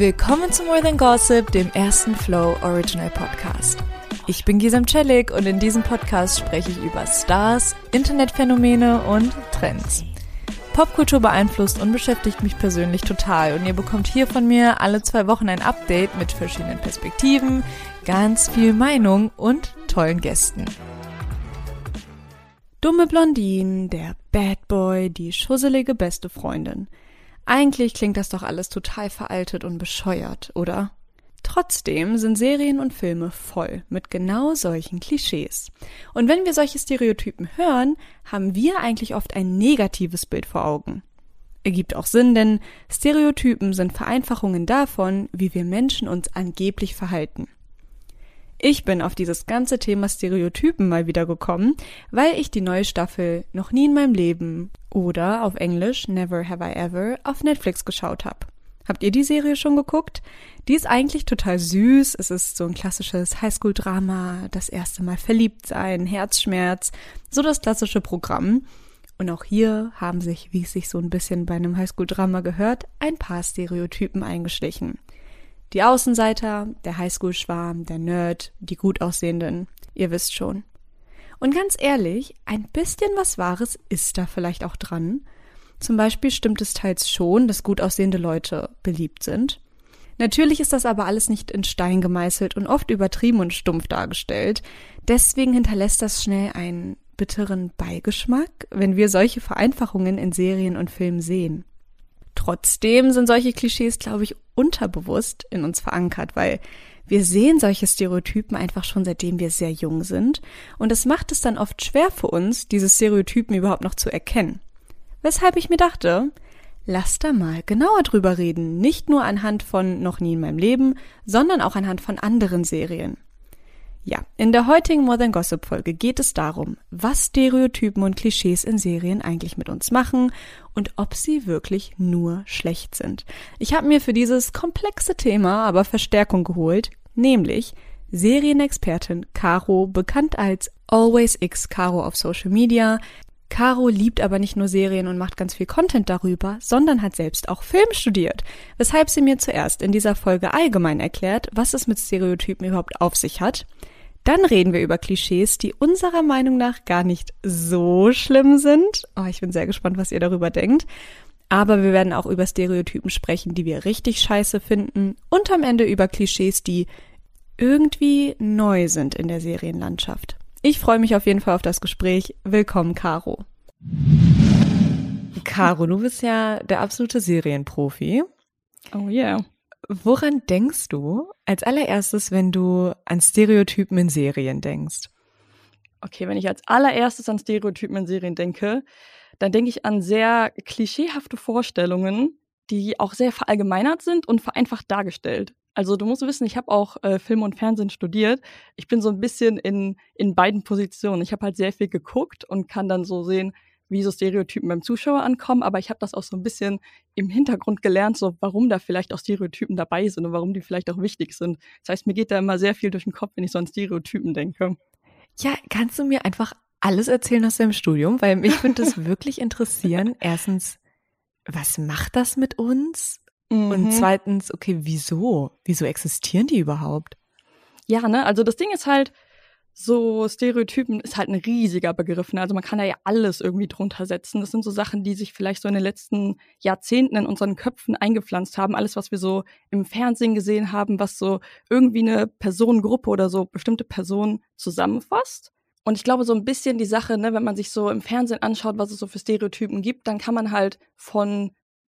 Willkommen zu More Than Gossip, dem ersten Flow Original Podcast. Ich bin Gisam Celik und in diesem Podcast spreche ich über Stars, Internetphänomene und Trends. Popkultur beeinflusst und beschäftigt mich persönlich total und ihr bekommt hier von mir alle zwei Wochen ein Update mit verschiedenen Perspektiven, ganz viel Meinung und tollen Gästen. Dumme Blondinen, der Bad Boy, die schusselige beste Freundin. Eigentlich klingt das doch alles total veraltet und bescheuert, oder? Trotzdem sind Serien und Filme voll mit genau solchen Klischees. Und wenn wir solche Stereotypen hören, haben wir eigentlich oft ein negatives Bild vor Augen. Ergibt auch Sinn, denn Stereotypen sind Vereinfachungen davon, wie wir Menschen uns angeblich verhalten. Ich bin auf dieses ganze Thema Stereotypen mal wieder gekommen, weil ich die neue Staffel noch nie in meinem Leben oder auf Englisch Never Have I Ever auf Netflix geschaut habe. Habt ihr die Serie schon geguckt? Die ist eigentlich total süß. Es ist so ein klassisches Highschool-Drama, das erste Mal verliebt sein, Herzschmerz, so das klassische Programm. Und auch hier haben sich, wie es sich so ein bisschen bei einem Highschool-Drama gehört, ein paar Stereotypen eingeschlichen. Die Außenseiter, der Highschool-Schwarm, der Nerd, die gut aussehenden. Ihr wisst schon. Und ganz ehrlich, ein bisschen was Wahres ist da vielleicht auch dran. Zum Beispiel stimmt es teils schon, dass gut aussehende Leute beliebt sind. Natürlich ist das aber alles nicht in Stein gemeißelt und oft übertrieben und stumpf dargestellt. Deswegen hinterlässt das schnell einen bitteren Beigeschmack, wenn wir solche Vereinfachungen in Serien und Filmen sehen. Trotzdem sind solche Klischees, glaube ich, unterbewusst in uns verankert, weil wir sehen solche Stereotypen einfach schon seitdem wir sehr jung sind und es macht es dann oft schwer für uns, diese Stereotypen überhaupt noch zu erkennen. Weshalb ich mir dachte, lass da mal genauer drüber reden, nicht nur anhand von noch nie in meinem Leben, sondern auch anhand von anderen Serien. Ja, in der heutigen More Than Gossip Folge geht es darum, was Stereotypen und Klischees in Serien eigentlich mit uns machen und ob sie wirklich nur schlecht sind. Ich habe mir für dieses komplexe Thema aber Verstärkung geholt, nämlich Serienexpertin Caro, bekannt als Always X Caro auf Social Media. Caro liebt aber nicht nur Serien und macht ganz viel Content darüber, sondern hat selbst auch Film studiert, weshalb sie mir zuerst in dieser Folge allgemein erklärt, was es mit Stereotypen überhaupt auf sich hat. Dann reden wir über Klischees, die unserer Meinung nach gar nicht so schlimm sind. Oh, ich bin sehr gespannt, was ihr darüber denkt. Aber wir werden auch über Stereotypen sprechen, die wir richtig scheiße finden und am Ende über Klischees, die irgendwie neu sind in der Serienlandschaft. Ich freue mich auf jeden Fall auf das Gespräch. Willkommen, Caro. Caro, du bist ja der absolute Serienprofi. Oh yeah. Woran denkst du als allererstes, wenn du an Stereotypen in Serien denkst? Okay, wenn ich als allererstes an Stereotypen in Serien denke, dann denke ich an sehr klischeehafte Vorstellungen, die auch sehr verallgemeinert sind und vereinfacht dargestellt. Also du musst wissen, ich habe auch äh, Film und Fernsehen studiert. Ich bin so ein bisschen in, in beiden Positionen. Ich habe halt sehr viel geguckt und kann dann so sehen, wie so Stereotypen beim Zuschauer ankommen, aber ich habe das auch so ein bisschen im Hintergrund gelernt, so warum da vielleicht auch Stereotypen dabei sind und warum die vielleicht auch wichtig sind. Das heißt, mir geht da immer sehr viel durch den Kopf, wenn ich so an Stereotypen denke. Ja, kannst du mir einfach alles erzählen aus deinem Studium? Weil mich würde das wirklich interessieren. Erstens, was macht das mit uns? Mhm. Und zweitens, okay, wieso? Wieso existieren die überhaupt? Ja, ne, also das Ding ist halt, so Stereotypen ist halt ein riesiger Begriff. Ne? Also man kann da ja alles irgendwie drunter setzen. Das sind so Sachen, die sich vielleicht so in den letzten Jahrzehnten in unseren Köpfen eingepflanzt haben. Alles, was wir so im Fernsehen gesehen haben, was so irgendwie eine Personengruppe oder so bestimmte Personen zusammenfasst. Und ich glaube, so ein bisschen die Sache, ne, wenn man sich so im Fernsehen anschaut, was es so für Stereotypen gibt, dann kann man halt von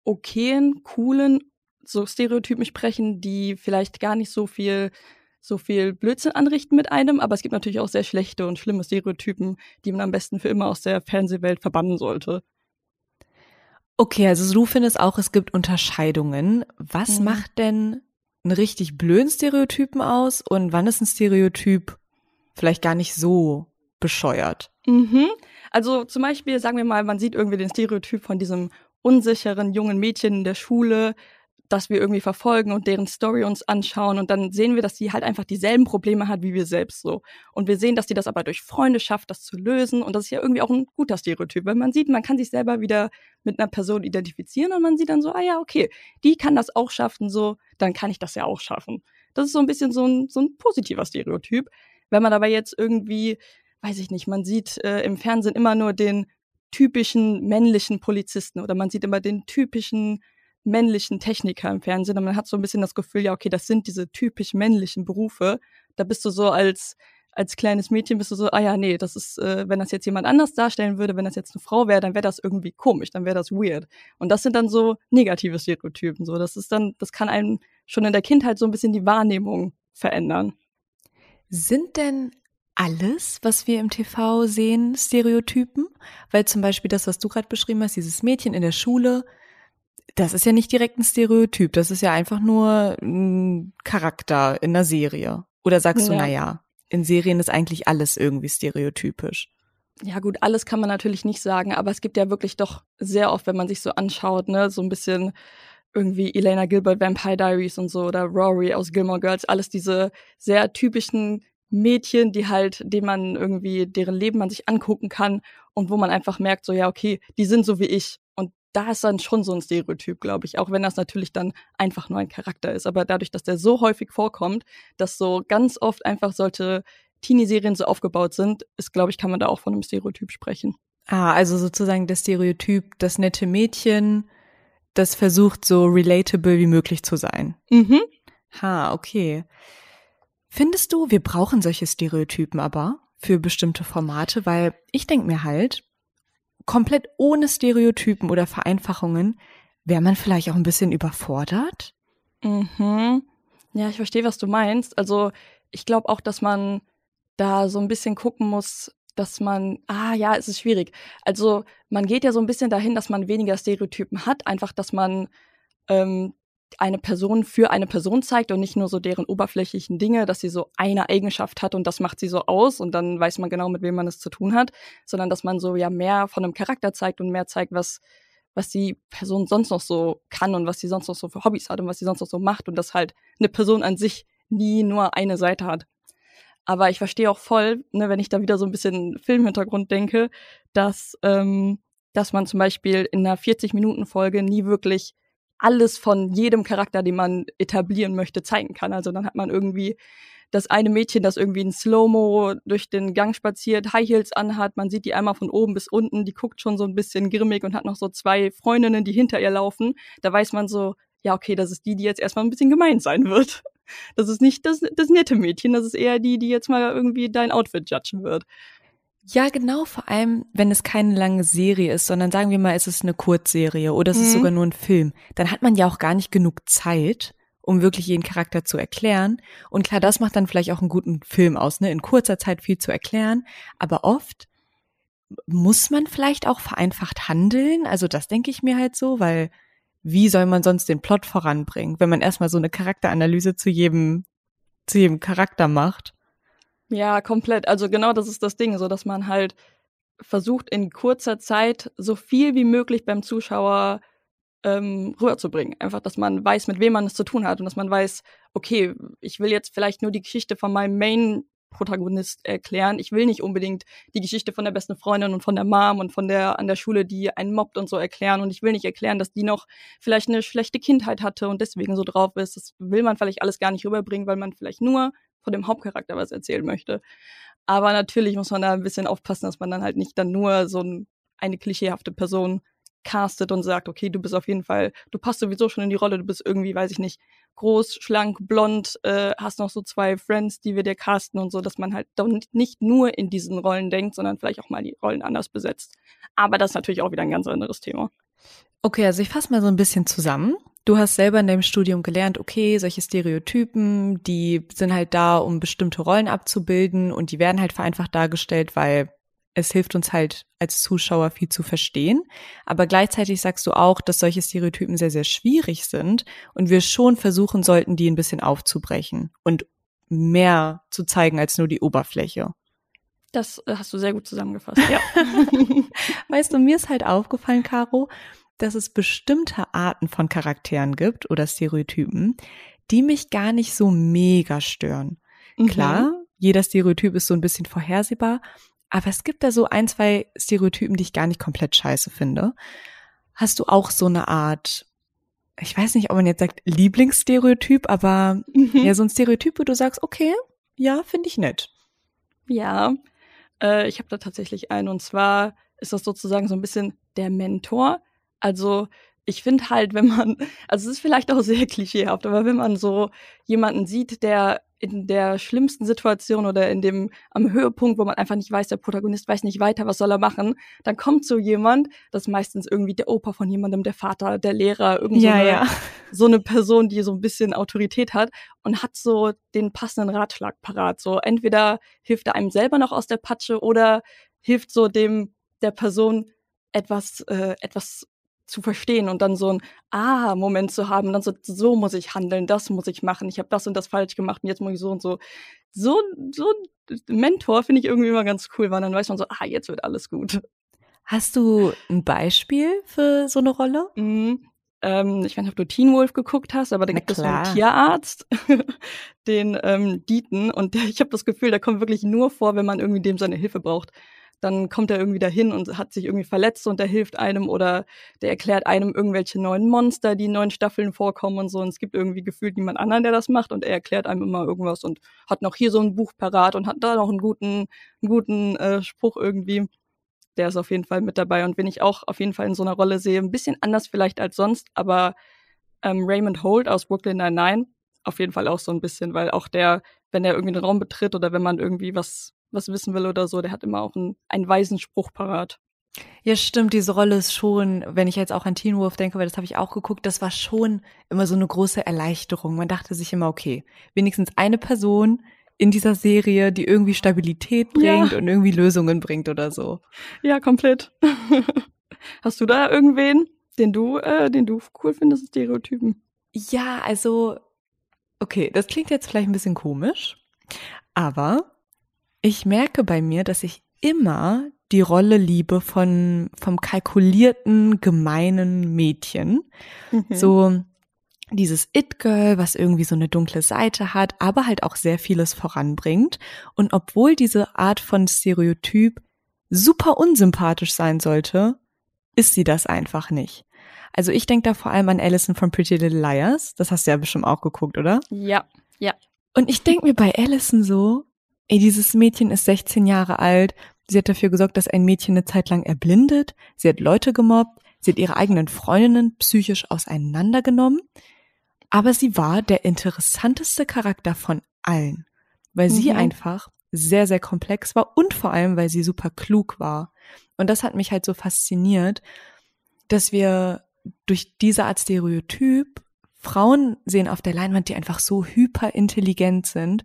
okayen, coolen, so Stereotypen sprechen, die vielleicht gar nicht so viel so viel Blödsinn anrichten mit einem, aber es gibt natürlich auch sehr schlechte und schlimme Stereotypen, die man am besten für immer aus der Fernsehwelt verbannen sollte. Okay, also du findest auch, es gibt Unterscheidungen. Was mhm. macht denn einen richtig blöden Stereotypen aus und wann ist ein Stereotyp vielleicht gar nicht so bescheuert? Mhm. Also zum Beispiel, sagen wir mal, man sieht irgendwie den Stereotyp von diesem unsicheren jungen Mädchen in der Schule, dass wir irgendwie verfolgen und deren Story uns anschauen und dann sehen wir, dass sie halt einfach dieselben Probleme hat wie wir selbst so. Und wir sehen, dass sie das aber durch Freunde schafft, das zu lösen und das ist ja irgendwie auch ein guter Stereotyp, weil man sieht, man kann sich selber wieder mit einer Person identifizieren und man sieht dann so, ah ja, okay, die kann das auch schaffen, so, dann kann ich das ja auch schaffen. Das ist so ein bisschen so ein, so ein positiver Stereotyp. Wenn man aber jetzt irgendwie, weiß ich nicht, man sieht äh, im Fernsehen immer nur den typischen männlichen Polizisten oder man sieht immer den typischen männlichen Techniker im Fernsehen und man hat so ein bisschen das Gefühl, ja, okay, das sind diese typisch männlichen Berufe. Da bist du so als als kleines Mädchen bist du so, ah ja, nee, das ist, äh, wenn das jetzt jemand anders darstellen würde, wenn das jetzt eine Frau wäre, dann wäre das irgendwie komisch, dann wäre das weird. Und das sind dann so negative Stereotypen. So, das ist dann, das kann einem schon in der Kindheit so ein bisschen die Wahrnehmung verändern. Sind denn alles, was wir im TV sehen, Stereotypen? Weil zum Beispiel das, was du gerade beschrieben hast, dieses Mädchen in der Schule, das ist ja nicht direkt ein Stereotyp, das ist ja einfach nur ein Charakter in einer Serie. Oder sagst ja. du, na ja, in Serien ist eigentlich alles irgendwie stereotypisch? Ja gut, alles kann man natürlich nicht sagen, aber es gibt ja wirklich doch sehr oft, wenn man sich so anschaut, ne, so ein bisschen irgendwie Elena Gilbert Vampire Diaries und so oder Rory aus Gilmore Girls, alles diese sehr typischen Mädchen, die halt, denen man irgendwie, deren Leben man sich angucken kann und wo man einfach merkt, so ja, okay, die sind so wie ich da ist dann schon so ein Stereotyp, glaube ich, auch wenn das natürlich dann einfach nur ein Charakter ist. Aber dadurch, dass der so häufig vorkommt, dass so ganz oft einfach solche Teenie-Serien so aufgebaut sind, ist, glaube ich, kann man da auch von einem Stereotyp sprechen. Ah, also sozusagen das Stereotyp, das nette Mädchen, das versucht so relatable wie möglich zu sein. Mhm. Ha, okay. Findest du, wir brauchen solche Stereotypen aber für bestimmte Formate, weil ich denke mir halt, komplett ohne Stereotypen oder Vereinfachungen, wäre man vielleicht auch ein bisschen überfordert? Mhm. Ja, ich verstehe, was du meinst. Also ich glaube auch, dass man da so ein bisschen gucken muss, dass man, ah ja, es ist schwierig. Also man geht ja so ein bisschen dahin, dass man weniger Stereotypen hat, einfach, dass man ähm, eine Person für eine Person zeigt und nicht nur so deren oberflächlichen Dinge, dass sie so eine Eigenschaft hat und das macht sie so aus und dann weiß man genau, mit wem man es zu tun hat, sondern dass man so ja mehr von einem Charakter zeigt und mehr zeigt, was was die Person sonst noch so kann und was sie sonst noch so für Hobbys hat und was sie sonst noch so macht und dass halt eine Person an sich nie nur eine Seite hat. Aber ich verstehe auch voll, ne, wenn ich da wieder so ein bisschen Filmhintergrund denke, dass ähm, dass man zum Beispiel in einer 40-Minuten-Folge nie wirklich alles von jedem Charakter, den man etablieren möchte, zeigen kann. Also dann hat man irgendwie das eine Mädchen, das irgendwie in Slow-Mo durch den Gang spaziert, High Heels anhat, man sieht die einmal von oben bis unten, die guckt schon so ein bisschen grimmig und hat noch so zwei Freundinnen, die hinter ihr laufen. Da weiß man so, ja, okay, das ist die, die jetzt erstmal ein bisschen gemein sein wird. Das ist nicht das, das nette Mädchen, das ist eher die, die jetzt mal irgendwie dein Outfit judgen wird. Ja, genau, vor allem, wenn es keine lange Serie ist, sondern sagen wir mal, es ist eine Kurzserie oder es mhm. ist sogar nur ein Film, dann hat man ja auch gar nicht genug Zeit, um wirklich jeden Charakter zu erklären. Und klar, das macht dann vielleicht auch einen guten Film aus, ne? In kurzer Zeit viel zu erklären. Aber oft muss man vielleicht auch vereinfacht handeln. Also das denke ich mir halt so, weil wie soll man sonst den Plot voranbringen, wenn man erstmal so eine Charakteranalyse zu jedem, zu jedem Charakter macht? Ja, komplett. Also genau das ist das Ding, so dass man halt versucht in kurzer Zeit so viel wie möglich beim Zuschauer ähm, rüberzubringen. Einfach, dass man weiß, mit wem man es zu tun hat und dass man weiß, okay, ich will jetzt vielleicht nur die Geschichte von meinem Main Protagonist erklären. Ich will nicht unbedingt die Geschichte von der besten Freundin und von der Mom und von der an der Schule, die einen mobbt und so erklären. Und ich will nicht erklären, dass die noch vielleicht eine schlechte Kindheit hatte und deswegen so drauf ist. Das will man vielleicht alles gar nicht rüberbringen, weil man vielleicht nur von dem Hauptcharakter was erzählen möchte. Aber natürlich muss man da ein bisschen aufpassen, dass man dann halt nicht dann nur so ein, eine klischeehafte Person castet und sagt, okay, du bist auf jeden Fall, du passt sowieso schon in die Rolle, du bist irgendwie, weiß ich nicht, groß, schlank, blond, äh, hast noch so zwei Friends, die wir dir casten und so, dass man halt nicht nur in diesen Rollen denkt, sondern vielleicht auch mal die Rollen anders besetzt. Aber das ist natürlich auch wieder ein ganz anderes Thema. Okay, also ich fasse mal so ein bisschen zusammen. Du hast selber in deinem Studium gelernt, okay, solche Stereotypen, die sind halt da, um bestimmte Rollen abzubilden und die werden halt vereinfacht dargestellt, weil es hilft uns halt als Zuschauer viel zu verstehen. Aber gleichzeitig sagst du auch, dass solche Stereotypen sehr, sehr schwierig sind und wir schon versuchen sollten, die ein bisschen aufzubrechen und mehr zu zeigen als nur die Oberfläche. Das äh, hast du sehr gut zusammengefasst, ja. weißt du, mir ist halt aufgefallen, Caro, dass es bestimmte Arten von Charakteren gibt oder Stereotypen, die mich gar nicht so mega stören. Mhm. Klar, jeder Stereotyp ist so ein bisschen vorhersehbar, aber es gibt da so ein, zwei Stereotypen, die ich gar nicht komplett scheiße finde. Hast du auch so eine Art, ich weiß nicht, ob man jetzt sagt Lieblingsstereotyp, aber mhm. ja, so ein Stereotyp, wo du sagst, okay, ja, finde ich nett. Ja, äh, ich habe da tatsächlich einen und zwar ist das sozusagen so ein bisschen der Mentor. Also ich finde halt, wenn man, also es ist vielleicht auch sehr klischeehaft, aber wenn man so jemanden sieht, der in der schlimmsten Situation oder in dem am Höhepunkt, wo man einfach nicht weiß, der Protagonist weiß nicht weiter, was soll er machen, dann kommt so jemand, das ist meistens irgendwie der Opa von jemandem, der Vater, der Lehrer, irgendwie ja, so, eine, ja. so eine Person, die so ein bisschen Autorität hat und hat so den passenden Ratschlag parat. So entweder hilft er einem selber noch aus der Patsche oder hilft so dem der Person etwas äh, etwas zu verstehen und dann so ein Ah-Moment zu haben, dann so, so muss ich handeln, das muss ich machen, ich habe das und das falsch gemacht und jetzt muss ich so und so. So, so ein Mentor finde ich irgendwie immer ganz cool, weil dann weiß man so, ah, jetzt wird alles gut. Hast du ein Beispiel für so eine Rolle? Mhm. Ähm, ich weiß nicht, ob du Teen Wolf geguckt hast, aber da gibt es einen Tierarzt, den ähm, Dieten, und der, ich habe das Gefühl, der kommt wirklich nur vor, wenn man irgendwie dem seine Hilfe braucht dann kommt er irgendwie dahin und hat sich irgendwie verletzt und der hilft einem oder der erklärt einem irgendwelche neuen Monster, die in neuen Staffeln vorkommen und so. Und es gibt irgendwie gefühlt niemand anderen, der das macht und er erklärt einem immer irgendwas und hat noch hier so ein Buch parat und hat da noch einen guten, einen guten äh, Spruch irgendwie. Der ist auf jeden Fall mit dabei und wenn ich auch auf jeden Fall in so einer Rolle sehe, ein bisschen anders vielleicht als sonst, aber ähm, Raymond Holt aus Brooklyn Nine-Nine auf jeden Fall auch so ein bisschen, weil auch der, wenn er irgendwie einen Raum betritt oder wenn man irgendwie was was wissen will oder so, der hat immer auch einen, einen weisen Spruch parat. Ja, stimmt, diese Rolle ist schon, wenn ich jetzt auch an Teen Wolf denke, weil das habe ich auch geguckt, das war schon immer so eine große Erleichterung. Man dachte sich immer, okay, wenigstens eine Person in dieser Serie, die irgendwie Stabilität bringt ja. und irgendwie Lösungen bringt oder so. Ja, komplett. Hast du da irgendwen, den du, äh, den du cool findest, Stereotypen? Ja, also, okay, das klingt jetzt vielleicht ein bisschen komisch, aber ich merke bei mir, dass ich immer die Rolle liebe von, vom kalkulierten, gemeinen Mädchen. Mhm. So dieses It-Girl, was irgendwie so eine dunkle Seite hat, aber halt auch sehr vieles voranbringt. Und obwohl diese Art von Stereotyp super unsympathisch sein sollte, ist sie das einfach nicht. Also ich denke da vor allem an Alison von Pretty Little Liars. Das hast du ja bestimmt auch geguckt, oder? Ja, ja. Und ich denke mir bei Alison so, ey, dieses Mädchen ist 16 Jahre alt, sie hat dafür gesorgt, dass ein Mädchen eine Zeit lang erblindet, sie hat Leute gemobbt, sie hat ihre eigenen Freundinnen psychisch auseinandergenommen, aber sie war der interessanteste Charakter von allen, weil mhm. sie einfach sehr, sehr komplex war und vor allem, weil sie super klug war. Und das hat mich halt so fasziniert, dass wir durch diese Art Stereotyp Frauen sehen auf der Leinwand, die einfach so hyperintelligent sind.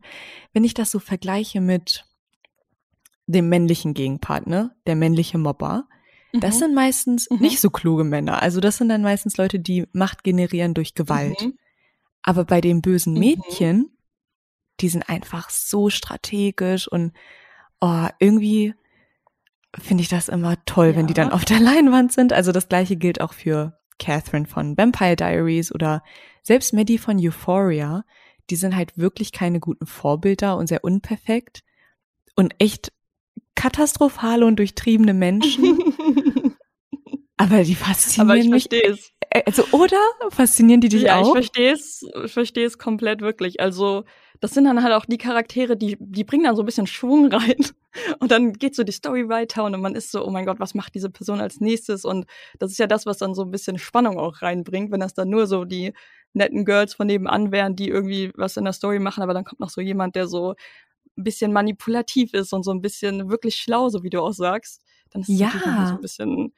Wenn ich das so vergleiche mit dem männlichen Gegenpartner, der männliche Mobber, mhm. das sind meistens mhm. nicht so kluge Männer. Also das sind dann meistens Leute, die Macht generieren durch Gewalt. Mhm. Aber bei den bösen mhm. Mädchen, die sind einfach so strategisch und oh, irgendwie finde ich das immer toll, ja. wenn die dann auf der Leinwand sind. Also das gleiche gilt auch für Catherine von Vampire Diaries oder selbst Maddie von Euphoria, die sind halt wirklich keine guten Vorbilder und sehr unperfekt und echt katastrophale und durchtriebene Menschen. Aber die faszinieren Aber ich mich. Es. Also, oder? Faszinieren die dich ja, auch? Ja, ich verstehe es, ich verstehe es komplett wirklich. Also, das sind dann halt auch die Charaktere, die, die bringen dann so ein bisschen Schwung rein. Und dann geht so die Story weiter und man ist so, oh mein Gott, was macht diese Person als nächstes? Und das ist ja das, was dann so ein bisschen Spannung auch reinbringt, wenn das dann nur so die netten Girls von nebenan wären, die irgendwie was in der Story machen, aber dann kommt noch so jemand, der so ein bisschen manipulativ ist und so ein bisschen wirklich schlau, so wie du auch sagst. Dann ist es ja. so ein bisschen.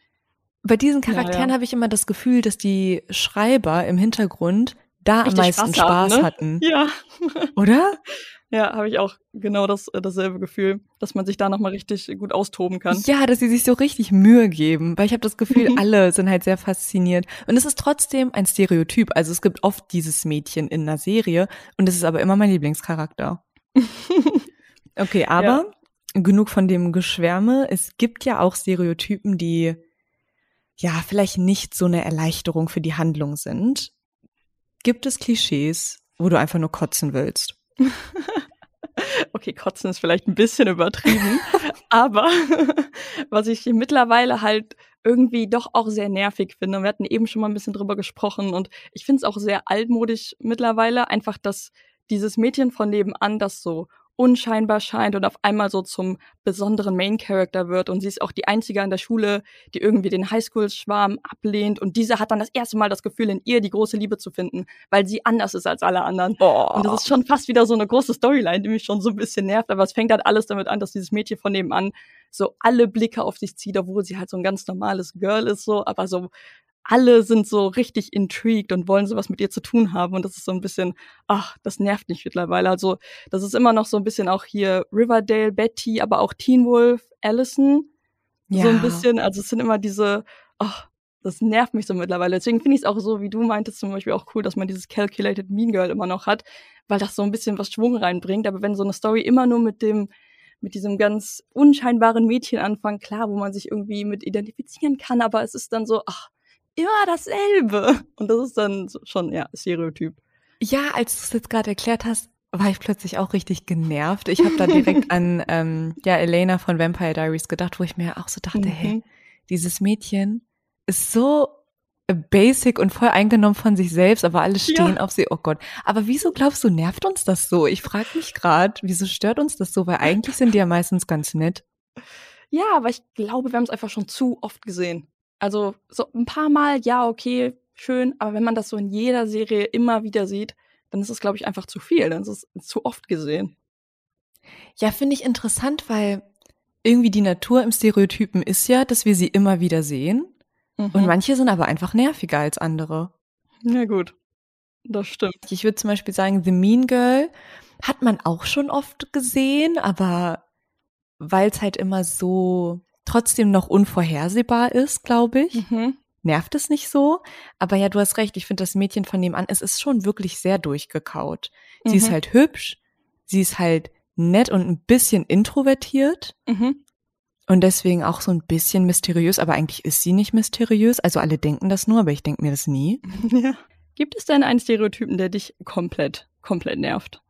Bei diesen Charakteren ja, ja. habe ich immer das Gefühl, dass die Schreiber im Hintergrund da am meisten Spaß, Spaß ne? hatten. Ja. Oder? Ja, habe ich auch genau das, äh, dasselbe Gefühl, dass man sich da nochmal richtig gut austoben kann. Ja, dass sie sich so richtig Mühe geben, weil ich habe das Gefühl, alle sind halt sehr fasziniert. Und es ist trotzdem ein Stereotyp. Also es gibt oft dieses Mädchen in einer Serie und es ist aber immer mein Lieblingscharakter. Okay, aber ja. genug von dem Geschwärme. Es gibt ja auch Stereotypen, die ja, vielleicht nicht so eine Erleichterung für die Handlung sind, gibt es Klischees, wo du einfach nur kotzen willst. okay, kotzen ist vielleicht ein bisschen übertrieben, aber was ich mittlerweile halt irgendwie doch auch sehr nervig finde. Wir hatten eben schon mal ein bisschen drüber gesprochen und ich finde es auch sehr altmodisch mittlerweile, einfach, dass dieses Mädchen von nebenan, das so unscheinbar scheint und auf einmal so zum besonderen Main Character wird und sie ist auch die einzige an der Schule, die irgendwie den Highschool-Schwarm ablehnt und diese hat dann das erste Mal das Gefühl, in ihr die große Liebe zu finden, weil sie anders ist als alle anderen. Oh. Und das ist schon fast wieder so eine große Storyline, die mich schon so ein bisschen nervt, aber es fängt halt alles damit an, dass dieses Mädchen von nebenan so alle Blicke auf sich zieht, obwohl sie halt so ein ganz normales Girl ist, so, aber so alle sind so richtig intrigued und wollen sowas mit ihr zu tun haben. Und das ist so ein bisschen, ach, das nervt mich mittlerweile. Also, das ist immer noch so ein bisschen auch hier Riverdale, Betty, aber auch Teen Wolf, Allison. Ja. So ein bisschen. Also, es sind immer diese, ach, das nervt mich so mittlerweile. Deswegen finde ich es auch so, wie du meintest, zum Beispiel auch cool, dass man dieses Calculated Mean Girl immer noch hat, weil das so ein bisschen was Schwung reinbringt. Aber wenn so eine Story immer nur mit dem, mit diesem ganz unscheinbaren Mädchen anfängt, klar, wo man sich irgendwie mit identifizieren kann, aber es ist dann so, ach, immer dasselbe. Und das ist dann schon, ja, Stereotyp. Ja, als du es jetzt gerade erklärt hast, war ich plötzlich auch richtig genervt. Ich habe da direkt an ähm, ja Elena von Vampire Diaries gedacht, wo ich mir auch so dachte, mhm. hey, dieses Mädchen ist so basic und voll eingenommen von sich selbst, aber alle stehen ja. auf sie. Oh Gott. Aber wieso glaubst du, nervt uns das so? Ich frage mich gerade, wieso stört uns das so? Weil eigentlich sind die ja meistens ganz nett. Ja, aber ich glaube, wir haben es einfach schon zu oft gesehen. Also so ein paar Mal, ja, okay, schön, aber wenn man das so in jeder Serie immer wieder sieht, dann ist es, glaube ich, einfach zu viel. Dann ist es zu oft gesehen. Ja, finde ich interessant, weil irgendwie die Natur im Stereotypen ist ja, dass wir sie immer wieder sehen. Mhm. Und manche sind aber einfach nerviger als andere. Ja, gut. Das stimmt. Ich würde zum Beispiel sagen, The Mean Girl hat man auch schon oft gesehen, aber weil es halt immer so trotzdem noch unvorhersehbar ist, glaube ich. Mhm. Nervt es nicht so. Aber ja, du hast recht. Ich finde das Mädchen von nebenan, es ist schon wirklich sehr durchgekaut. Sie mhm. ist halt hübsch. Sie ist halt nett und ein bisschen introvertiert. Mhm. Und deswegen auch so ein bisschen mysteriös, aber eigentlich ist sie nicht mysteriös. Also alle denken das nur, aber ich denke mir das nie. Ja. Gibt es denn einen Stereotypen, der dich komplett, komplett nervt?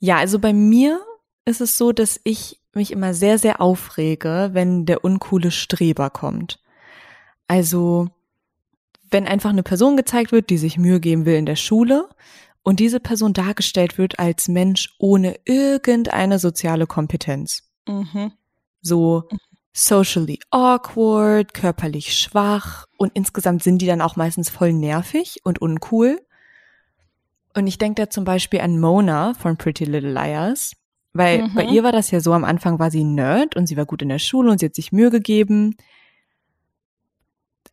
Ja, also bei mir ist es so, dass ich mich immer sehr, sehr aufrege, wenn der uncoole Streber kommt. Also, wenn einfach eine Person gezeigt wird, die sich Mühe geben will in der Schule und diese Person dargestellt wird als Mensch ohne irgendeine soziale Kompetenz. Mhm. So socially awkward, körperlich schwach und insgesamt sind die dann auch meistens voll nervig und uncool. Und ich denke da zum Beispiel an Mona von Pretty Little Liars. Weil mhm. bei ihr war das ja so, am Anfang war sie Nerd und sie war gut in der Schule und sie hat sich Mühe gegeben,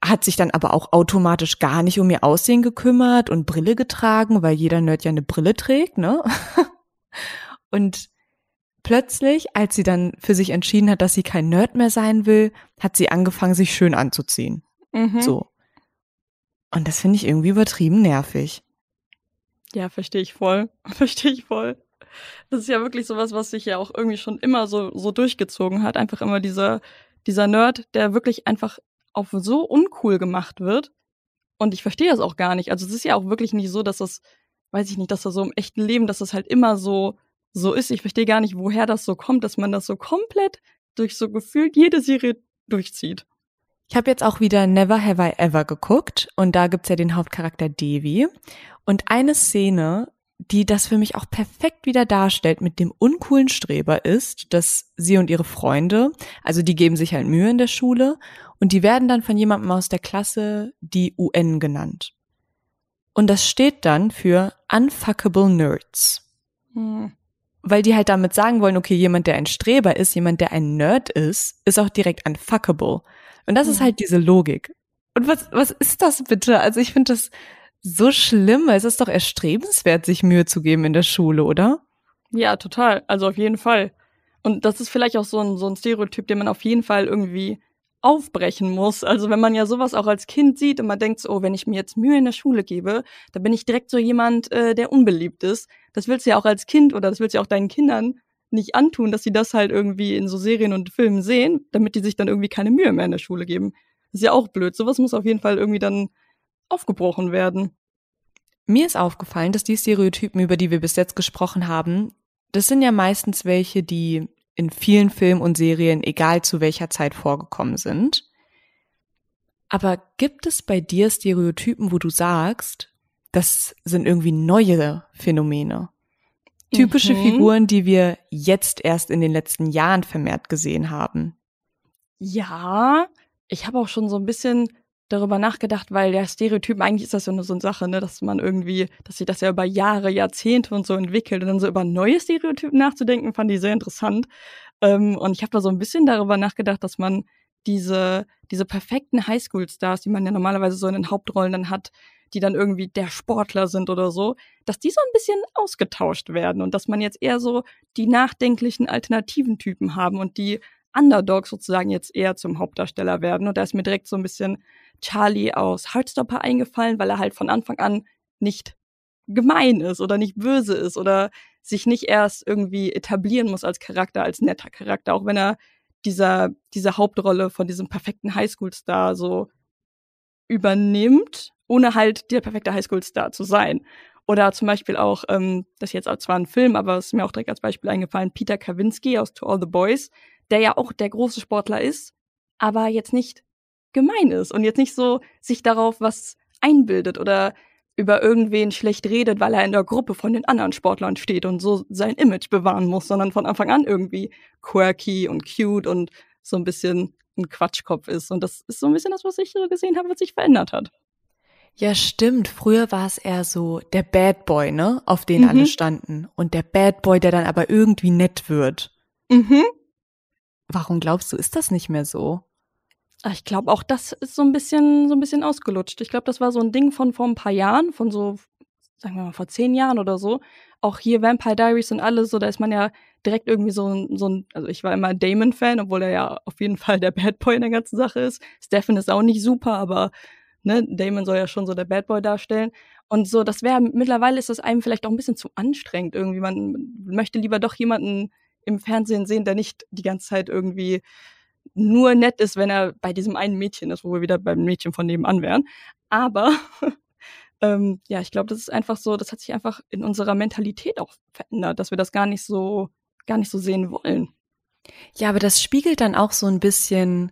hat sich dann aber auch automatisch gar nicht um ihr Aussehen gekümmert und Brille getragen, weil jeder Nerd ja eine Brille trägt, ne? und plötzlich, als sie dann für sich entschieden hat, dass sie kein Nerd mehr sein will, hat sie angefangen, sich schön anzuziehen. Mhm. So. Und das finde ich irgendwie übertrieben nervig. Ja, verstehe ich voll. Verstehe ich voll. Das ist ja wirklich sowas, was sich ja auch irgendwie schon immer so, so durchgezogen hat. Einfach immer dieser, dieser Nerd, der wirklich einfach auf so uncool gemacht wird. Und ich verstehe das auch gar nicht. Also es ist ja auch wirklich nicht so, dass das, weiß ich nicht, dass das so im echten Leben, dass das halt immer so, so ist. Ich verstehe gar nicht, woher das so kommt, dass man das so komplett durch so gefühlt jede Serie durchzieht. Ich habe jetzt auch wieder Never Have I Ever geguckt und da gibt's ja den Hauptcharakter Devi. Und eine Szene die das für mich auch perfekt wieder darstellt mit dem uncoolen Streber ist, dass sie und ihre Freunde, also die geben sich halt Mühe in der Schule und die werden dann von jemandem aus der Klasse die UN genannt. Und das steht dann für Unfuckable Nerds. Hm. Weil die halt damit sagen wollen, okay, jemand, der ein Streber ist, jemand, der ein Nerd ist, ist auch direkt unfuckable. Und das hm. ist halt diese Logik. Und was, was ist das bitte? Also ich finde das so schlimm. Es ist doch erstrebenswert, sich Mühe zu geben in der Schule, oder? Ja, total. Also auf jeden Fall. Und das ist vielleicht auch so ein, so ein Stereotyp, den man auf jeden Fall irgendwie aufbrechen muss. Also wenn man ja sowas auch als Kind sieht und man denkt so, oh, wenn ich mir jetzt Mühe in der Schule gebe, dann bin ich direkt so jemand, äh, der unbeliebt ist. Das willst du ja auch als Kind oder das willst du ja auch deinen Kindern nicht antun, dass sie das halt irgendwie in so Serien und Filmen sehen, damit die sich dann irgendwie keine Mühe mehr in der Schule geben. ist ja auch blöd. Sowas muss auf jeden Fall irgendwie dann aufgebrochen werden. Mir ist aufgefallen, dass die Stereotypen, über die wir bis jetzt gesprochen haben, das sind ja meistens welche, die in vielen Filmen und Serien, egal zu welcher Zeit vorgekommen sind. Aber gibt es bei dir Stereotypen, wo du sagst, das sind irgendwie neue Phänomene? Typische mhm. Figuren, die wir jetzt erst in den letzten Jahren vermehrt gesehen haben. Ja, ich habe auch schon so ein bisschen darüber nachgedacht, weil der Stereotyp, eigentlich ist das ja nur so eine Sache, ne, dass man irgendwie, dass sich das ja über Jahre, Jahrzehnte und so entwickelt und dann so über neue Stereotypen nachzudenken, fand ich sehr interessant. Ähm, und ich habe da so ein bisschen darüber nachgedacht, dass man diese, diese perfekten Highschool-Stars, die man ja normalerweise so in den Hauptrollen dann hat, die dann irgendwie der Sportler sind oder so, dass die so ein bisschen ausgetauscht werden und dass man jetzt eher so die nachdenklichen alternativen Typen haben und die Underdogs sozusagen jetzt eher zum Hauptdarsteller werden. Und da ist mir direkt so ein bisschen Charlie aus Heartstopper eingefallen, weil er halt von Anfang an nicht gemein ist oder nicht böse ist oder sich nicht erst irgendwie etablieren muss als Charakter, als netter Charakter, auch wenn er dieser, diese Hauptrolle von diesem perfekten Highschool-Star so übernimmt, ohne halt der perfekte Highschool-Star zu sein. Oder zum Beispiel auch, ähm, das ist jetzt auch zwar ein Film, aber es ist mir auch direkt als Beispiel eingefallen, Peter Kawinski aus To All the Boys, der ja auch der große Sportler ist, aber jetzt nicht gemein ist und jetzt nicht so sich darauf was einbildet oder über irgendwen schlecht redet, weil er in der Gruppe von den anderen Sportlern steht und so sein Image bewahren muss, sondern von Anfang an irgendwie quirky und cute und so ein bisschen ein Quatschkopf ist. Und das ist so ein bisschen das, was ich so gesehen habe, was sich verändert hat. Ja, stimmt. Früher war es eher so der Bad Boy, ne, auf den mhm. alle standen. Und der Bad Boy, der dann aber irgendwie nett wird. Mhm. Warum glaubst du, ist das nicht mehr so? Ah, ich glaube, auch das ist so ein bisschen, so ein bisschen ausgelutscht. Ich glaube, das war so ein Ding von vor ein paar Jahren, von so, sagen wir mal, vor zehn Jahren oder so. Auch hier Vampire Diaries und alles, so, da ist man ja direkt irgendwie so, so ein, also ich war immer Damon-Fan, obwohl er ja auf jeden Fall der Bad Boy in der ganzen Sache ist. Stefan ist auch nicht super, aber ne, Damon soll ja schon so der Bad Boy darstellen. Und so, das wäre, mittlerweile ist das einem vielleicht auch ein bisschen zu anstrengend irgendwie. Man möchte lieber doch jemanden im Fernsehen sehen, der nicht die ganze Zeit irgendwie nur nett ist, wenn er bei diesem einen Mädchen ist, wo wir wieder beim Mädchen von nebenan wären. Aber ähm, ja, ich glaube, das ist einfach so, das hat sich einfach in unserer Mentalität auch verändert, dass wir das gar nicht so, gar nicht so sehen wollen. Ja, aber das spiegelt dann auch so ein bisschen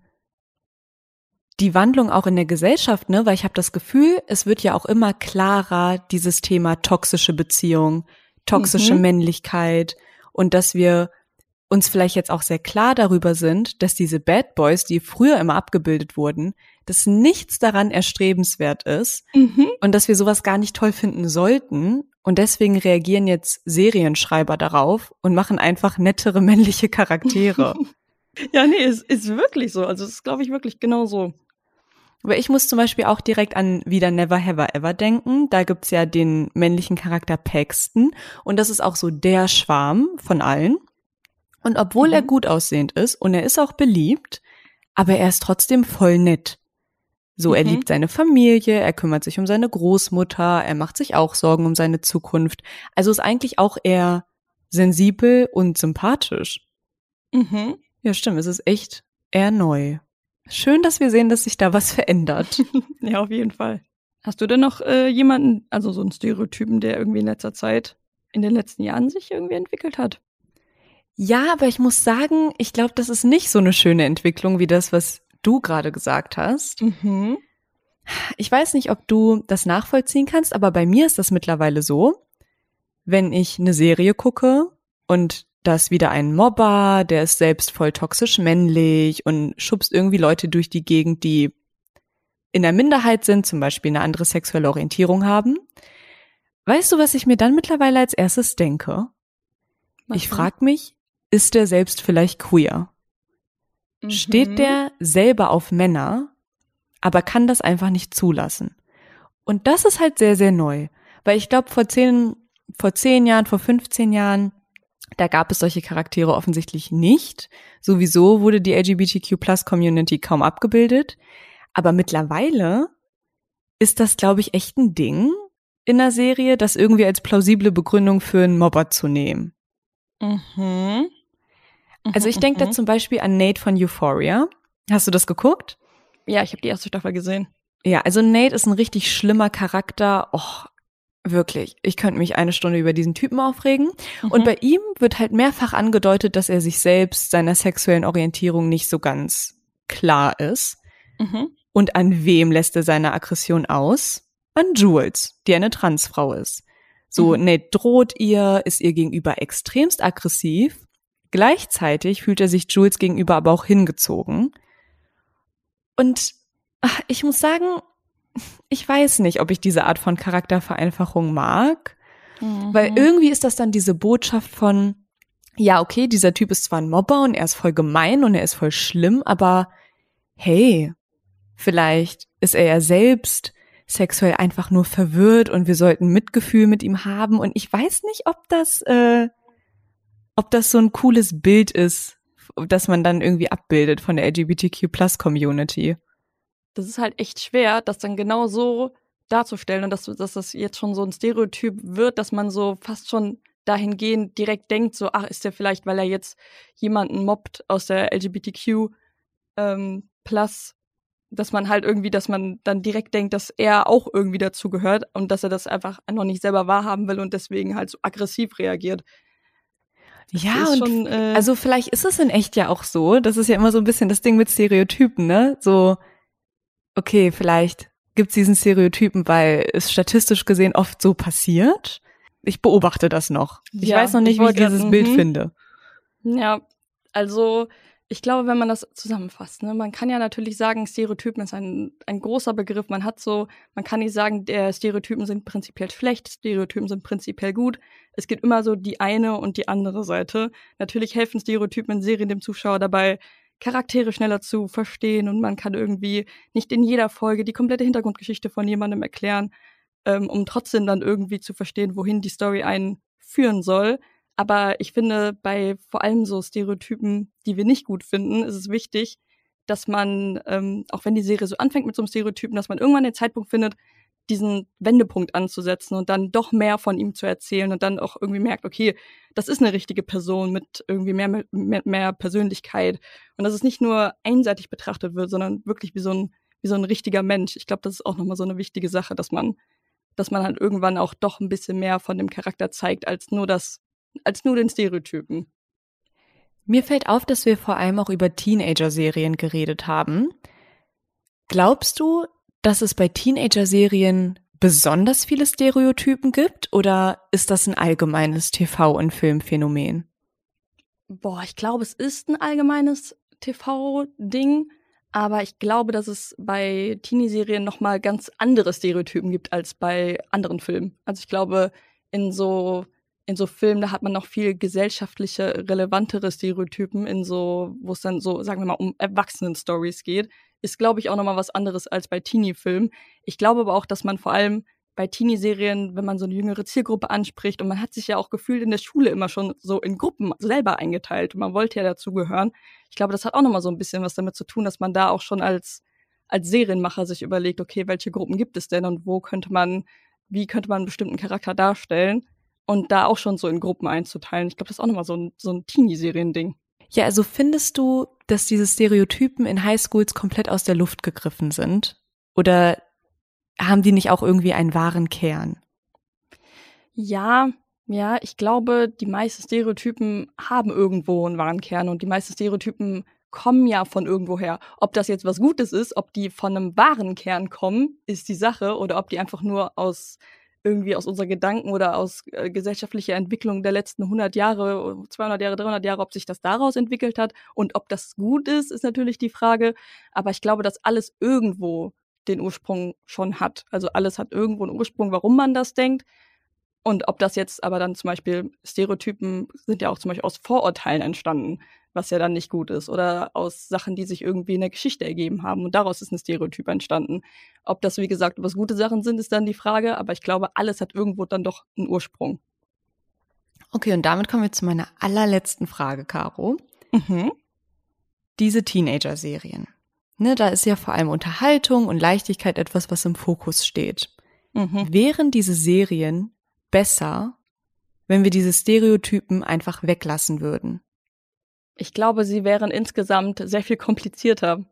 die Wandlung auch in der Gesellschaft, ne? Weil ich habe das Gefühl, es wird ja auch immer klarer, dieses Thema toxische Beziehung, toxische mhm. Männlichkeit und dass wir uns vielleicht jetzt auch sehr klar darüber sind, dass diese Bad Boys, die früher immer abgebildet wurden, dass nichts daran erstrebenswert ist mhm. und dass wir sowas gar nicht toll finden sollten. Und deswegen reagieren jetzt Serienschreiber darauf und machen einfach nettere männliche Charaktere. ja, nee, es ist wirklich so. Also es ist, glaube ich, wirklich genau so. Aber ich muss zum Beispiel auch direkt an wieder Never Have Ever denken. Da gibt's ja den männlichen Charakter Paxton und das ist auch so der Schwarm von allen. Und obwohl mhm. er gut aussehend ist und er ist auch beliebt, aber er ist trotzdem voll nett. So, mhm. er liebt seine Familie, er kümmert sich um seine Großmutter, er macht sich auch Sorgen um seine Zukunft. Also ist eigentlich auch eher sensibel und sympathisch. Mhm. Ja, stimmt, es ist echt eher neu. Schön, dass wir sehen, dass sich da was verändert. ja, auf jeden Fall. Hast du denn noch äh, jemanden, also so einen Stereotypen, der irgendwie in letzter Zeit, in den letzten Jahren sich irgendwie entwickelt hat? Ja, aber ich muss sagen, ich glaube, das ist nicht so eine schöne Entwicklung wie das, was du gerade gesagt hast. Mhm. Ich weiß nicht, ob du das nachvollziehen kannst, aber bei mir ist das mittlerweile so, wenn ich eine Serie gucke und da ist wieder ein Mobber, der ist selbst voll toxisch männlich und schubst irgendwie Leute durch die Gegend, die in der Minderheit sind, zum Beispiel eine andere sexuelle Orientierung haben. Weißt du, was ich mir dann mittlerweile als erstes denke? Was ich frage mich, ist der selbst vielleicht queer? Mhm. Steht der selber auf Männer, aber kann das einfach nicht zulassen? Und das ist halt sehr, sehr neu. Weil ich glaube, vor zehn, vor zehn Jahren, vor 15 Jahren, da gab es solche Charaktere offensichtlich nicht. Sowieso wurde die LGBTQ-Plus-Community kaum abgebildet. Aber mittlerweile ist das, glaube ich, echt ein Ding in der Serie, das irgendwie als plausible Begründung für einen Mobber zu nehmen. Mhm. Also ich denke da mhm. zum Beispiel an Nate von Euphoria. Hast du das geguckt? Ja, ich habe die erste Staffel gesehen. Ja, also Nate ist ein richtig schlimmer Charakter. Och, wirklich. Ich könnte mich eine Stunde über diesen Typen aufregen. Mhm. Und bei ihm wird halt mehrfach angedeutet, dass er sich selbst seiner sexuellen Orientierung nicht so ganz klar ist. Mhm. Und an wem lässt er seine Aggression aus? An Jules, die eine Transfrau ist. So, mhm. Nate droht ihr, ist ihr gegenüber extremst aggressiv. Gleichzeitig fühlt er sich Jules gegenüber aber auch hingezogen. Und ach, ich muss sagen, ich weiß nicht, ob ich diese Art von Charaktervereinfachung mag, mhm. weil irgendwie ist das dann diese Botschaft von, ja, okay, dieser Typ ist zwar ein Mobber und er ist voll gemein und er ist voll schlimm, aber hey, vielleicht ist er ja selbst sexuell einfach nur verwirrt und wir sollten Mitgefühl mit ihm haben und ich weiß nicht, ob das, äh, ob das so ein cooles Bild ist, das man dann irgendwie abbildet von der LGBTQ Plus Community das ist halt echt schwer, das dann genau so darzustellen und dass, dass das jetzt schon so ein Stereotyp wird, dass man so fast schon dahingehend direkt denkt, so, ach, ist der vielleicht, weil er jetzt jemanden mobbt aus der LGBTQ ähm, Plus, dass man halt irgendwie, dass man dann direkt denkt, dass er auch irgendwie dazu gehört und dass er das einfach noch nicht selber wahrhaben will und deswegen halt so aggressiv reagiert. Das ja, und schon, äh, also vielleicht ist es in echt ja auch so. Das ist ja immer so ein bisschen das Ding mit Stereotypen, ne? So, okay, vielleicht gibt es diesen Stereotypen, weil es statistisch gesehen oft so passiert. Ich beobachte das noch. Ich ja, weiß noch nicht, ich wie ich dieses Bild mhm. finde. Ja, also ich glaube, wenn man das zusammenfasst, ne, man kann ja natürlich sagen, Stereotypen ist ein, ein großer Begriff. Man hat so, man kann nicht sagen, der Stereotypen sind prinzipiell schlecht, Stereotypen sind prinzipiell gut. Es gibt immer so die eine und die andere Seite. Natürlich helfen Stereotypen in Serien dem Zuschauer dabei, Charaktere schneller zu verstehen und man kann irgendwie nicht in jeder Folge die komplette Hintergrundgeschichte von jemandem erklären, ähm, um trotzdem dann irgendwie zu verstehen, wohin die Story einen führen soll. Aber ich finde, bei vor allem so Stereotypen, die wir nicht gut finden, ist es wichtig, dass man, ähm, auch wenn die Serie so anfängt mit so einem Stereotypen, dass man irgendwann den Zeitpunkt findet, diesen Wendepunkt anzusetzen und dann doch mehr von ihm zu erzählen und dann auch irgendwie merkt, okay, das ist eine richtige Person mit irgendwie mehr, mehr, mehr Persönlichkeit und dass es nicht nur einseitig betrachtet wird, sondern wirklich wie so ein, wie so ein richtiger Mensch. Ich glaube, das ist auch nochmal so eine wichtige Sache, dass man, dass man halt irgendwann auch doch ein bisschen mehr von dem Charakter zeigt, als nur das, als nur den Stereotypen. Mir fällt auf, dass wir vor allem auch über Teenager-Serien geredet haben. Glaubst du, dass es bei Teenager-Serien besonders viele Stereotypen gibt oder ist das ein allgemeines TV- und Filmphänomen? Boah, ich glaube, es ist ein allgemeines TV-Ding, aber ich glaube, dass es bei Teenie-Serien nochmal ganz andere Stereotypen gibt als bei anderen Filmen. Also ich glaube, in so in so Filmen, da hat man noch viel gesellschaftliche, relevantere Stereotypen, in so, wo es dann so, sagen wir mal, um Erwachsenen-Stories geht ist, glaube ich, auch nochmal was anderes als bei Teenie-Filmen. Ich glaube aber auch, dass man vor allem bei Teenie-Serien, wenn man so eine jüngere Zielgruppe anspricht und man hat sich ja auch gefühlt in der Schule immer schon so in Gruppen selber eingeteilt und man wollte ja dazugehören. Ich glaube, das hat auch nochmal so ein bisschen was damit zu tun, dass man da auch schon als, als Serienmacher sich überlegt, okay, welche Gruppen gibt es denn und wo könnte man, wie könnte man einen bestimmten Charakter darstellen und da auch schon so in Gruppen einzuteilen. Ich glaube, das ist auch nochmal so ein, so ein Teenie-Serien-Ding. Ja, also findest du, dass diese Stereotypen in Highschools komplett aus der Luft gegriffen sind? Oder haben die nicht auch irgendwie einen wahren Kern? Ja, ja, ich glaube, die meisten Stereotypen haben irgendwo einen wahren Kern und die meisten Stereotypen kommen ja von irgendwoher. Ob das jetzt was Gutes ist, ob die von einem wahren Kern kommen, ist die Sache, oder ob die einfach nur aus irgendwie aus unseren Gedanken oder aus äh, gesellschaftlicher Entwicklung der letzten 100 Jahre, 200 Jahre, 300 Jahre, ob sich das daraus entwickelt hat und ob das gut ist, ist natürlich die Frage. Aber ich glaube, dass alles irgendwo den Ursprung schon hat. Also alles hat irgendwo einen Ursprung, warum man das denkt. Und ob das jetzt aber dann zum Beispiel Stereotypen sind ja auch zum Beispiel aus Vorurteilen entstanden was ja dann nicht gut ist, oder aus Sachen, die sich irgendwie in der Geschichte ergeben haben und daraus ist ein Stereotyp entstanden. Ob das, wie gesagt, was gute Sachen sind, ist dann die Frage, aber ich glaube, alles hat irgendwo dann doch einen Ursprung. Okay, und damit kommen wir zu meiner allerletzten Frage, Caro. Mhm. Diese Teenager-Serien. Ne, da ist ja vor allem Unterhaltung und Leichtigkeit etwas, was im Fokus steht. Mhm. Wären diese Serien besser, wenn wir diese Stereotypen einfach weglassen würden? Ich glaube, sie wären insgesamt sehr viel komplizierter.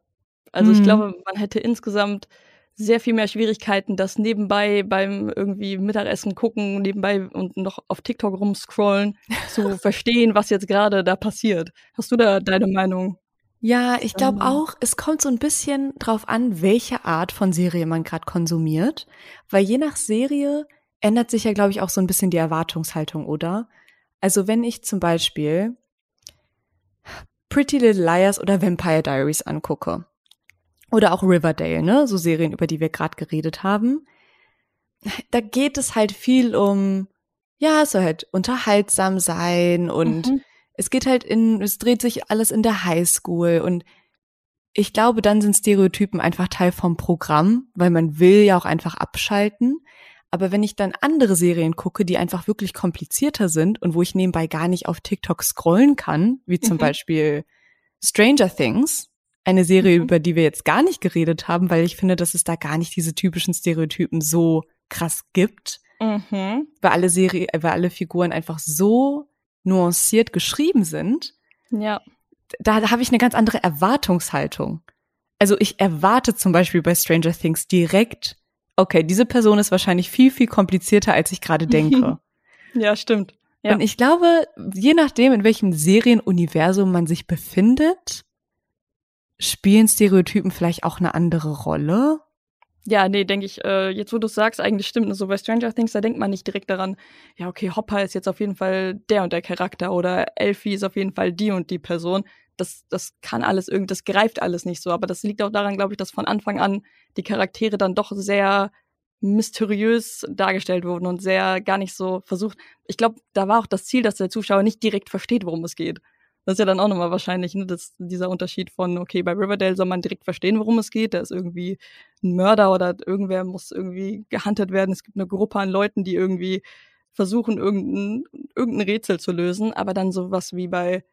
Also mhm. ich glaube, man hätte insgesamt sehr viel mehr Schwierigkeiten, das nebenbei beim irgendwie Mittagessen gucken, nebenbei und noch auf TikTok rumscrollen, zu verstehen, was jetzt gerade da passiert. Hast du da deine Meinung? Ja, ich glaube auch, es kommt so ein bisschen drauf an, welche Art von Serie man gerade konsumiert, weil je nach Serie ändert sich ja, glaube ich, auch so ein bisschen die Erwartungshaltung, oder? Also wenn ich zum Beispiel Pretty Little Liars oder Vampire Diaries angucke, oder auch Riverdale, ne? So Serien, über die wir gerade geredet haben. Da geht es halt viel um, ja, es soll halt unterhaltsam sein und mhm. es geht halt in, es dreht sich alles in der Highschool und ich glaube, dann sind Stereotypen einfach Teil vom Programm, weil man will ja auch einfach abschalten. Aber wenn ich dann andere Serien gucke, die einfach wirklich komplizierter sind und wo ich nebenbei gar nicht auf TikTok scrollen kann, wie zum mhm. Beispiel Stranger Things, eine Serie, mhm. über die wir jetzt gar nicht geredet haben, weil ich finde, dass es da gar nicht diese typischen Stereotypen so krass gibt. Mhm. Weil alle Serie, weil alle Figuren einfach so nuanciert geschrieben sind. Ja. Da, da habe ich eine ganz andere Erwartungshaltung. Also ich erwarte zum Beispiel bei Stranger Things direkt, okay, diese Person ist wahrscheinlich viel, viel komplizierter, als ich gerade denke. ja, stimmt. Ja. Und ich glaube, je nachdem, in welchem Serienuniversum man sich befindet, spielen Stereotypen vielleicht auch eine andere Rolle? Ja, nee, denke ich, äh, jetzt wo du sagst, eigentlich stimmt. So bei Stranger Things, da denkt man nicht direkt daran, ja, okay, Hopper ist jetzt auf jeden Fall der und der Charakter oder Elfie ist auf jeden Fall die und die Person. Das, das kann alles irgendwie, das greift alles nicht so. Aber das liegt auch daran, glaube ich, dass von Anfang an die Charaktere dann doch sehr mysteriös dargestellt wurden und sehr gar nicht so versucht. Ich glaube, da war auch das Ziel, dass der Zuschauer nicht direkt versteht, worum es geht. Das ist ja dann auch nochmal wahrscheinlich, ne, das, dieser Unterschied von, okay, bei Riverdale soll man direkt verstehen, worum es geht. Da ist irgendwie ein Mörder oder irgendwer muss irgendwie gehuntet werden. Es gibt eine Gruppe an Leuten, die irgendwie versuchen, irgendein, irgendein Rätsel zu lösen. Aber dann sowas wie bei,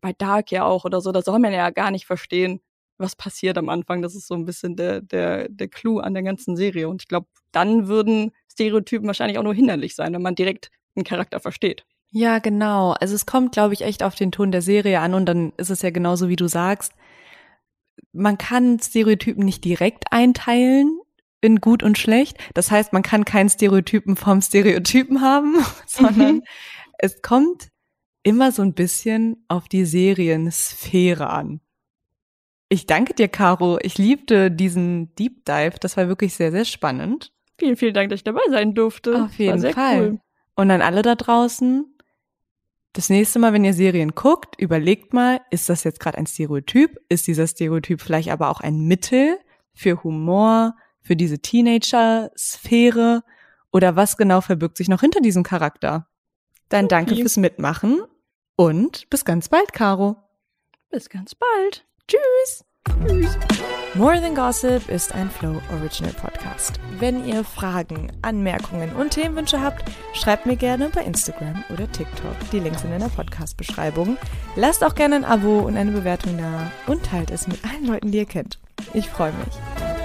bei Dark ja auch oder so, da soll man ja gar nicht verstehen, was passiert am Anfang. Das ist so ein bisschen der, der, der Clou an der ganzen Serie. Und ich glaube, dann würden Stereotypen wahrscheinlich auch nur hinderlich sein, wenn man direkt einen Charakter versteht. Ja, genau. Also es kommt, glaube ich, echt auf den Ton der Serie an und dann ist es ja genauso, wie du sagst. Man kann Stereotypen nicht direkt einteilen in gut und schlecht. Das heißt, man kann keinen Stereotypen vom Stereotypen haben, sondern mhm. es kommt immer so ein bisschen auf die Seriensphäre an. Ich danke dir, Caro. Ich liebte diesen Deep Dive. Das war wirklich sehr, sehr spannend. Vielen, vielen Dank, dass ich dabei sein durfte. Auf jeden Fall. Cool. Und an alle da draußen, das nächste Mal, wenn ihr Serien guckt, überlegt mal, ist das jetzt gerade ein Stereotyp? Ist dieser Stereotyp vielleicht aber auch ein Mittel für Humor, für diese Teenager-Sphäre? Oder was genau verbirgt sich noch hinter diesem Charakter? Dann danke okay. fürs Mitmachen und bis ganz bald, Caro. Bis ganz bald. Tschüss. Tschüss. More Than Gossip ist ein Flow Original Podcast. Wenn ihr Fragen, Anmerkungen und Themenwünsche habt, schreibt mir gerne bei Instagram oder TikTok. Die Links sind in der Podcast-Beschreibung. Lasst auch gerne ein Abo und eine Bewertung da und teilt es mit allen Leuten, die ihr kennt. Ich freue mich.